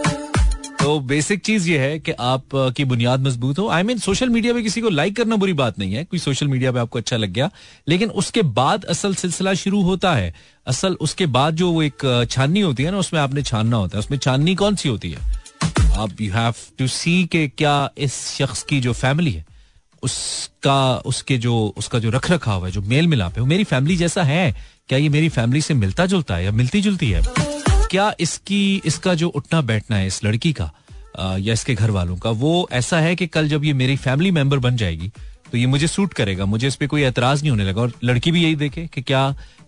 तो बेसिक चीज़ ये है कि आप की बुनियाद मज़बूत हो। आई मीन सोशल मीडिया पे किसी को लाइक करना बुरी बात नहीं है। कोई सोशल मीडिया पे आपको अच्छा लग गया। लेकिन उसके बाद असल सिलसिला शुरू होता है। असल उसके बाद जो वो एक छाननी होती है ना, उसमें आपने छानना होता है। उसमें छाननी कौन सी होती है? आप यू हैव टू सी के क्या इस शख्स की जो फैमिली है, उसका, उसके जो, उसका जो रख रखाव है, जो मेल मिलाप है, वो मेरी फैमिली जैसा है? क्या ये मेरी फैमिली से मिलता जुलता है या मिलती जुलती है? क्या इसकी इसका जो उठना बैठना है इस लड़की का या इसके घर वालों का वो ऐसा है कि कल जब ये मेरी फैमिली मेंबर बन जाएगी तो ये मुझे सूट करेगा मुझे इस पे कोई एतराज़ नहीं होने लगा और लड़की भी यही देखे कि क्या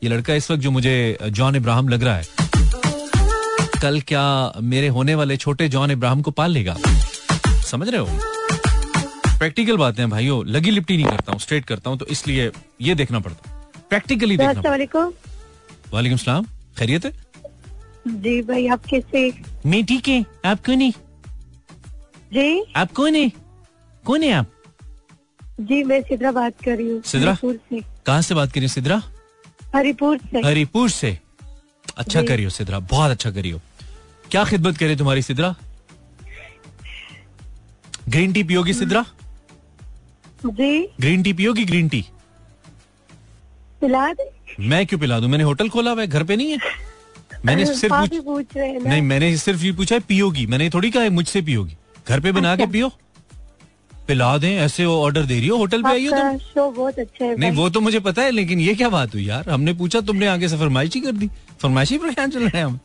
ये लड़का इस वक्त जो मुझे जॉन इब्राहिम लग रहा है कल क्या मेरे होने वाले छोटे जॉन इब्राहिम को पाल लेगा? समझ रहे हो? प्रैक्टिकल बातें हैं भाइयों लगी लिपटी नहीं करता हूँ स्ट्रेट करता हूँ तो इसलिए ये देखना पड़ता है। प्रैक्टिकली देखना वालेकुम सलाम खैरियत है? जी भाई आप कैसे? मैं ठीक है। आप कौन है जी? आप कौन है? कौन है आप? जी मैं सिद्रा बात कर रही हूँ। सिद्रा? से। कहाँ से बात करिए सिद्रा? हरिपुर से। हरिपुर से। अच्छा। करियो सिद्रा बहुत अच्छा करियो क्या खिदमत करे तुम्हारी सिद्रा? ग्रीन टी पियोगी सिद्रा? जी। ग्रीन टी पियोगी ग्रीन टी? पिला दे। मैं क्यों पिला दूँ? मैंने होटल खोला हुआ है घर पे नहीं है। मैंने सिर्फ़ पूछ- रहे नहीं मैंने सिर्फ़ ये पूछा है पियोगी। मैंने थोड़ी कहा मुझसे पियोगी। घर पे बना के अच्छा। पियो। पिला दें ऐसे वो ऑर्डर दे रही हो होटल पे आई हो तुम शो बहुत अच्छा है नहीं वो तो मुझे पता है लेकिन ये क्या बात हुई यार? हमने पूछा तुमने आगे से फरमाइशी कर दी। फरमाइशी पर क्या चल रहे हैं हम।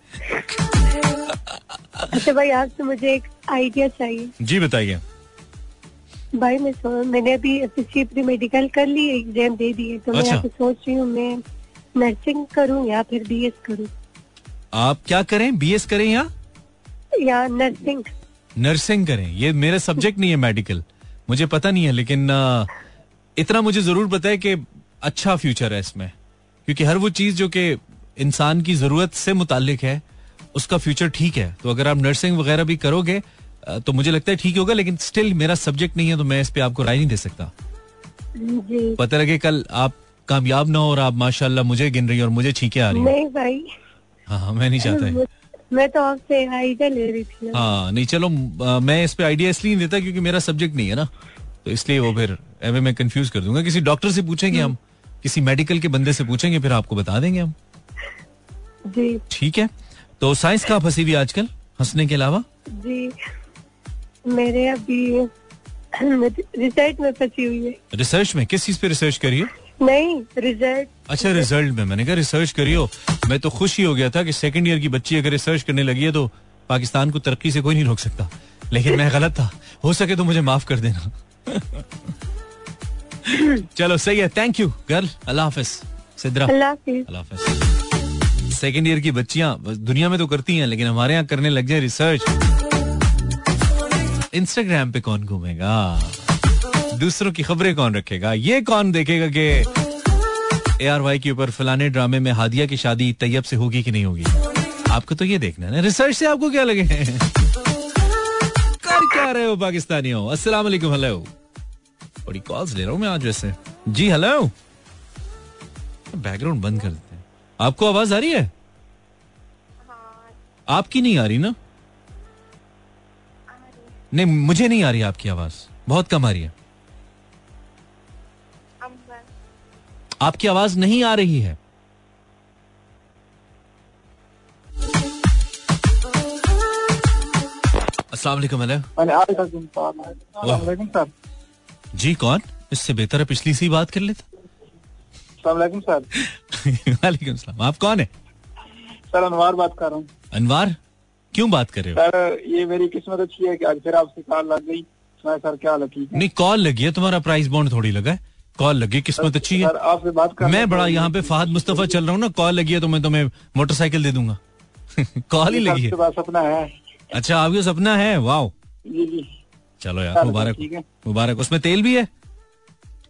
अच्छा भाई आपसे मुझे एक आइडिया चाहिए। जी बताइए। भाई मैं मैंने अभी प्री मेडिकल कर ली एग्ज़ाम दे दिए तो अच्छा। आपसे सोच रही हूँ मैं नर्सिंग करूँ या फिर बीएस करूँ? आप क्या करें? बी एस करें या? या नर्सिंग नर्सिंग करें। ये मेरा सब्जेक्ट नहीं है मेडिकल मुझे पता नहीं है लेकिन इतना मुझे ज़रूर पता है कि अच्छा फ्यूचर है इसमें। क्योंकि हर वो चीज़ जो कि इंसान की ज़रूरत से मुतालिक है उसका फ्यूचर ठीक है। तो अगर आप नर्सिंग वगैरह भी करोगे तो मुझे लगता है ठीक होगा लेकिन स्टिल मेरा सब्जेक्ट नहीं है तो मैं इस पे आपको राय नहीं दे सकता। पता लगे कल आप कामयाब ना हो और आप माशाल्लाह मुझे गिन रही हो और मुझे छीके आ रही हो। नहीं भाई। हाँ हाँ मैं नहीं चाहता मैं तो आपसे आइडिया ले रही थी। हाँ नहीं चलो मैं इस पे आइडिया इसलिए नहीं देता क्योंकि मेरा सब्जेक्ट नहीं है ना। तो इसलिए वो फिर एवे मैं कंफ्यूज कर दूँगा। किसी डॉक्टर से पूछेंगे हम? किसी मेडिकल के बंदे से पूछेंगे फिर आपको बता देंगे हम। जी। ठीक है? तो साइंस कहाँ फंसी हुई आजकल हंसने के अलावा? जी मेरे अभी रिसर्च में फंसी हुई है। रिसर्च में? किस चीज़ पे रिसर्च करिए नहीं रिज़ल्ट अच्छा रिज़ल्ट में। मैंने कहा रिसर्च करियो। मैं तो खुश ही हो गया था कि सेकंड ईयर की बच्ची अगर रिसर्च करने लगी है तो पाकिस्तान को तरक्की से कोई नहीं रोक सकता। लेकिन मैं गलत था। हो सके तो मुझे माफ़ कर देना। चलो सही है। थैंक यू गर्ल अल्लाह हाफिज। सिद्रा। अल्लाह हाफिज। सेकेंड ईयर की बच्चियाँ दुनिया में तो करती हैं लेकिन हमारे यहाँ करने लग जाए रिसर्च इंस्टाग्राम पे कौन घूमेगा? दूसरों की खबरें कौन रखेगा? ये कौन देखेगा कि ए आर वाई के ऊपर फलाने ड्रामे में हादिया की शादी तैयब से होगी कि नहीं होगी? आपको तो ये देखना है ना। रिसर्च से आपको क्या लगे? कर क्या रहे हो पाकिस्तानियों? अस्सलाम वालेकुम हेलो बड़ी कॉल्स ले रहा हूँ मैं आज वैसे। जी हेलो बैकग्राउंड बंद कर देते हैं। आपको आवाज़ आ रही है? आपकी नहीं आ रही ना? नहीं मुझे नहीं आ रही आपकी आवाज़। बहुत कम आ रही है। आपकी आवाज़ नहीं आ रही है। अस्सलाम वालेकुम सलामकुम सर। जी कौन? इससे बेहतर है पिछली सी बात कर लेता। सलामकुम सर। वालेकुम सलाम। आप कौन है? सर अनवार बात कर रहा हूँ। अनवार? क्यों बात कर रहे हो? सर ये मेरी किस्मत अच्छी है कि आज फिर आपसे कॉल लग गई। सर क्या है? नहीं कॉल लगी है तुम्हारा प्राइस बॉन्ड थोड़ी लगा है। कॉल लगी किस्मत अच्छी है। आपसे बात कर मैं बड़ा यहाँ पे फहद मुस्तफ़ा चल रहा हूँ ना कॉल लगी है तो मैं तुम्हें मोटरसाइकिल दे दूँगा। कॉल ही लगी है। है। अच्छा आपको सपना है? वाह जी जी। चलो यार मुबारक मुबारक। उसमें तेल भी है?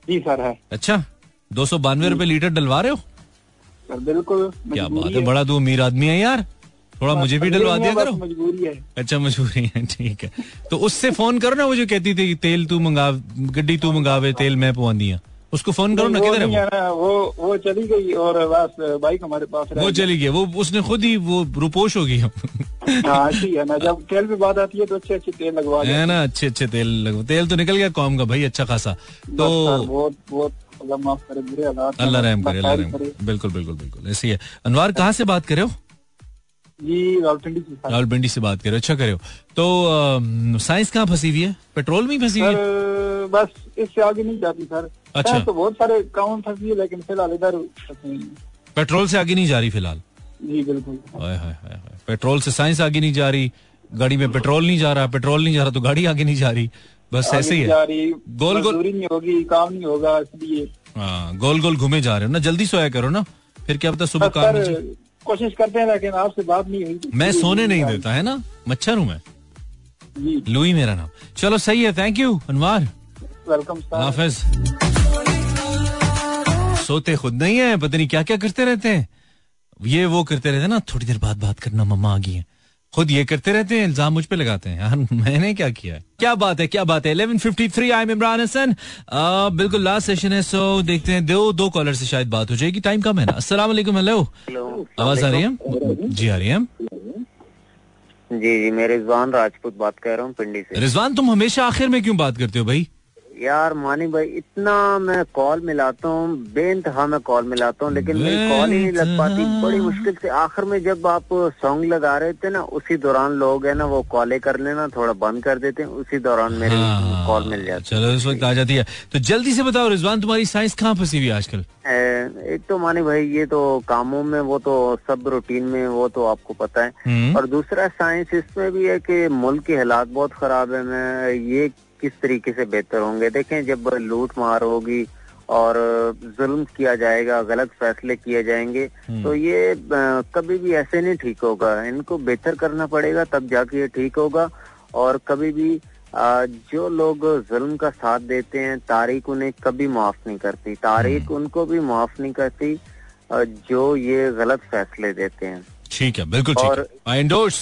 जी सर है। अच्छा दो सौ बानवे रूपए लीटर डलवा रहे हो? सर बिल्कुल क्या बात है बड़ा दो अमीर आदमी है यार। थोड़ा मुझे भी डलवा दिया करो। मजबूरी है। अच्छा मजबूरी है ठीक है। तो उससे फ़ोन करो ना वो जो कहती थी तेल तू मंगा गड्डी तू मंगावे तेल मैं पवांदी उसको फ़ोन करो ना किधर है वो? वो वो चली गई और बस बाइक हमारे पास वो चली गई वो उसने खुद ही वो रुपोश हो गई हाँ है ना जब तेल पे बात आती है तो अच्छे अच्छे तेल लगवा है ना अच्छे अच्छे तेल लग तेल तो निकल गया कॉम का भाई अच्छा खासा। तो बहुत बहुत अल्लाह माफ़ करे बुरे हालात अल्लाह रहम करे अल्लाह रहम बिल्कुल बिल्कुल बिल्कुल ऐसी ही। अनवार कहाँ से बात करे हो? रावलपिंडी से बात कर। रहे हो अच्छा कर। रहे हो तो साइंस कहाँ फंसी हुई है? पेट्रोल में फंसी हुई है बस इससे आगे नहीं जाती सर। अच्छा। तो बहुत सारे काम फंसी है लेकिन फ़िलहाल इधर पेट्रोल से आगे नहीं जा रही फ़िलहाल? जी बिल्कुल। हाय हाय हाय हाय। पेट्रोल से साइंस आगे नहीं जा रही गाड़ी में पेट्रोल नहीं जा रहा पेट्रोल नहीं जा रहा तो गाड़ी आगे नहीं जा रही। बस ऐसे ही जा है। रही गोल गोल नहीं होगी काम नहीं होगा इसलिए। हाँ गोल गोल घूमे जा रहे हो ना जल्दी सोया करो ना फिर क्या पता सुबह काम। कोशिश करते हैं लेकिन आपसे बात नहीं हुई। मैं सोने नहीं देता है ना? मच्छर हूँ मैं। लुई मेरा नाम। चलो सही है थैंक यू अनवार। वेलकम हाफिज। सोते खुद नहीं है पता नहीं क्या क्या करते रहते हैं। ये वो करते रहते हैं ना थोड़ी देर बाद बात करना मम्मा आ गई है। खुद ये करते रहते हैं इल्ज़ाम मुझ पे लगाते हैं। यार मैंने क्या किया है? क्या बात है क्या बात है? 11:53 आई एम इमरान हसन बिल्कुल लास्ट सेशन है सो देखते हैं। दो दो कॉलर से शायद बात हो जाएगी। टाइम कम है ना? अस्सलाम वालेकुम हेलो आवाज़ आ रही है? जी आ रही है। जी जी मैं रिजवान राजपूत बात कर रहा हूँ पिंडी से। रिजवान तुम हमेशा आखिर में क्यों बात करते हो भाई? यार मानी भाई इतना मैं कॉल मिलाता हूँ बेनतहा मैं कॉल मिलाता हूँ लेकिन मेरी कॉल ही नहीं लग पाती। बड़ी मुश्किल से आखिर में जब आप सॉन्ग लगा रहे थे ना उसी दौरान लोग है ना वो कॉले कर लेना थोड़ा बंद कर देते हैं उसी दौरान मेरी हाँ, कॉल मिल जाती चलो इस वक्त आ जाती है। तो जल्दी से बताओ रिजवान तुम्हारी साइंस कहाँ फंसी हुई है आजकल? एक तो मानी भाई ये तो कामों में वो तो सब रूटीन में वो तो आपको पता है। हम्म, और दूसरा साइंस इसमें भी है कि मुल्क के हालात बहुत खराब है मैं ये किस तरीके से बेहतर होंगे? देखें जब लूट मार होगी और जुल्म किया जाएगा गलत फैसले किए जाएँगे तो ये कभी भी ऐसे नहीं ठीक होगा। इनको बेहतर करना पड़ेगा तब जाके ये ठीक होगा। और कभी भी जो लोग जुल्म का साथ देते हैं तारीख उन्हें कभी माफ़ नहीं करती। तारीख उनको भी माफ़ नहीं करती जो ये गलत फैसले देते हैं। ठीक है बिल्कुल ठीक और- I endorse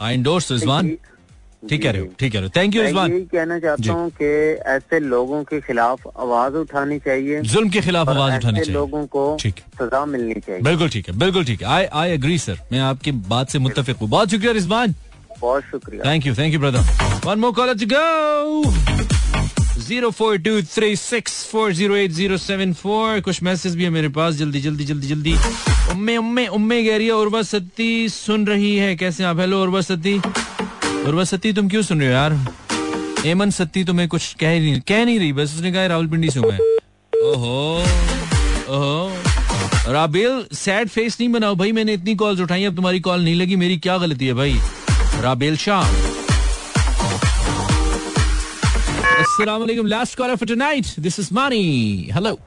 I endorse Rizwan ठीक कह रहे हो ठीक कह रहे हो। थैंक यू मैं यही कहना चाहता हूँ कि ऐसे लोगों के खिलाफ आवाज़ उठानी चाहिए जुल्म के खिलाफ आवाज़ उठानी चाहिए। लोगों को ठीक। सजा मिलनी चाहिए। बिल्कुल ठीक है बिल्कुल ठीक है। आई आई एग्री सर मैं आपकी बात से मुत्तफिक हूँ। बहुत शुक्रिया रिजवान बहुत शुक्रिया। Thank you thank you brother one more caller to go zero four two three six four zero eight zero seven four कुछ मैसेज भी है मेरे पास। जल्दी जल्दी जल्दी जल्दी। उम्मे उम्मे उम्मे कह रही है उर्वा सत्ती सुन रही है। कैसे आप? हेलो उर्वा सत्ती उर्वा तुम क्यों सुन रहे हो यार? एमन सत्ती तुम्हें कुछ कह ही नहीं कह नहीं रही बस उसने कहा रावलपिंडी से हूँ मैं। ओहो ओहो। राबेल सैड फेस नहीं बनाओ। भाई मैंने इतनी कॉल्स उठाई अब तुम्हारी कॉल नहीं लगी मेरी क्या गलती है भाई? राबेल शाह। अस्सलाम वालेकुम last caller for tonight this is Mani hello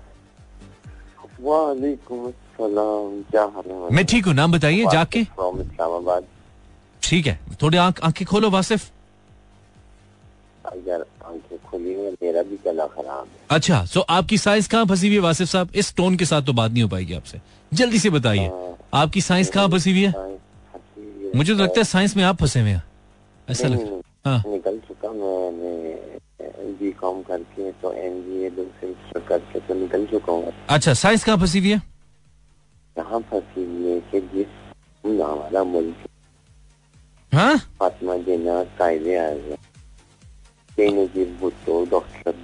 वालेकुम सलाम क्या हाल है? मैं ठीक हूँ नाम बताइए जाके। फ्रॉम इस्लामाबाद। ठीक है थोड़ी आँख आँखें खोलो वासिफ। यार आँखें खुली है मेरा भी गला खराब है। अच्छा सो आपकी साइंस कहाँ फंसी हुई है वासिफ साहब? इस टोन के साथ तो बात नहीं हो पाएगी आपसे। जल्दी से बताइए आपकी साइंस कहाँ फंसी हुई है? मुझे तो लगता है साइंस में आप फंसे हुए हैं। ऐसा लगता है। हाँ। निकल चुका मैंने बी कॉम करके तो एम बी ए दूसरे करके तो निकल चुका हूँ। अच्छा साइंस कहाँ फंसी हुई है? यहाँ फंसी हुई है कि जिस हमारा मुल्क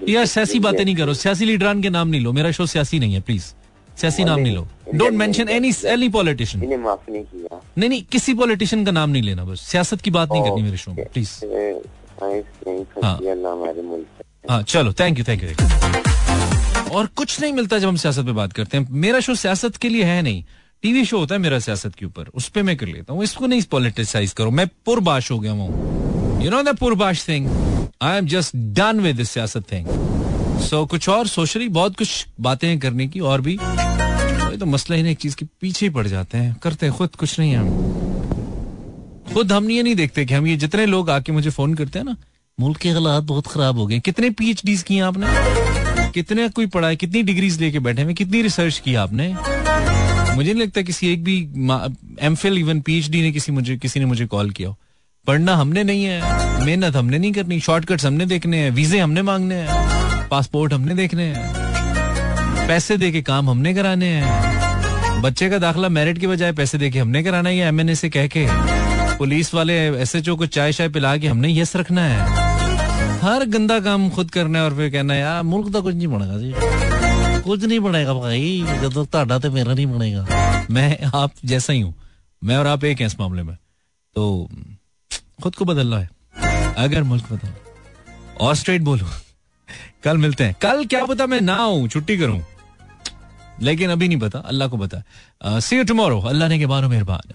यार सियासी बातें नहीं करो सियासी लीडरान के नाम नहीं लो मेरा शो सियासी नहीं है प्लीज़ सियासी नाम नहीं लो don't mention any any politician नहीं किया नहीं नहीं किसी पॉलिटिशियन का नाम नहीं लेना बस सियासत की बात नहीं करनी मेरे शो में प्लीज़ हाँ। हाँ चलो थैंक यू थैंक यू और कुछ नहीं मिलता जब हम सियासत पे बात करते हैं मेरा शो सियासत के लिए है नहीं टीवी शो होता है मेरा सियासत के ऊपर, उस पर मैं कर लेता हूँ। इसको नहीं पॉलिटिसाइज करो, मैं पुरबाश हो गया हूँ। You know the पुरबाश thing I am just done with सियासत थिंग सो कुछ और सोशली, बहुत कुछ बातें हैं करने की, और भी। तो मसला ही नहीं एक चीज़ के पीछे ही पड़ जाते हैं। करते हैं, खुद कुछ नहीं है। खुद हम ये नहीं देखते कि हम ये जितने लोग आके मुझे फ़ोन करते हैं ना, मुल्क के हालात बहुत खराब हो गए। कितने पीएचडी किए आपने? कितने कोई पढ़ाई, कितनी डिग्रीज लेके बैठे हुए कितनी रिसर्च की आपने? मुझे नहीं लगता किसी एक भी एम फिल इवन पीएचडी ने किसी मुझे, किसी ने मुझे कॉल किया पढ़ना हमने नहीं है, मेहनत हमने नहीं करनी शॉर्टकट्स हमने देखने हैं वीजे हमने मांगने हैं पासपोर्ट हमने देखने हैं, पैसे दे के काम हमने कराने हैं। बच्चे का दाखला मेरिट के बजाय पैसे दे के हमने कराना है एम एन से कह के पुलिस वाले एस एच ओ को चाय शाय पिला के हमने यस रखना है। हर गंदा काम खुद करना है और फिर कहना है, यार, मुल्क तो कुछ नहीं बनेगा जी। कुछ नहीं बनेगा भाई। जब तक तो मेरा नहीं बनेगा मैं आप जैसा ही हूँ। मैं और आप एक हैं इस मामले में। तो खुद को बदलना है। अगर मुल्क बदल। और स्ट्रेट बोलो। कल मिलते हैं। कल क्या पता मैं ना आऊँ, छुट्टी करूँ। लेकिन अभी नहीं पता। अल्लाह को पता। सी यू टुमारो अल्लाह ने के बारो मेहरबान।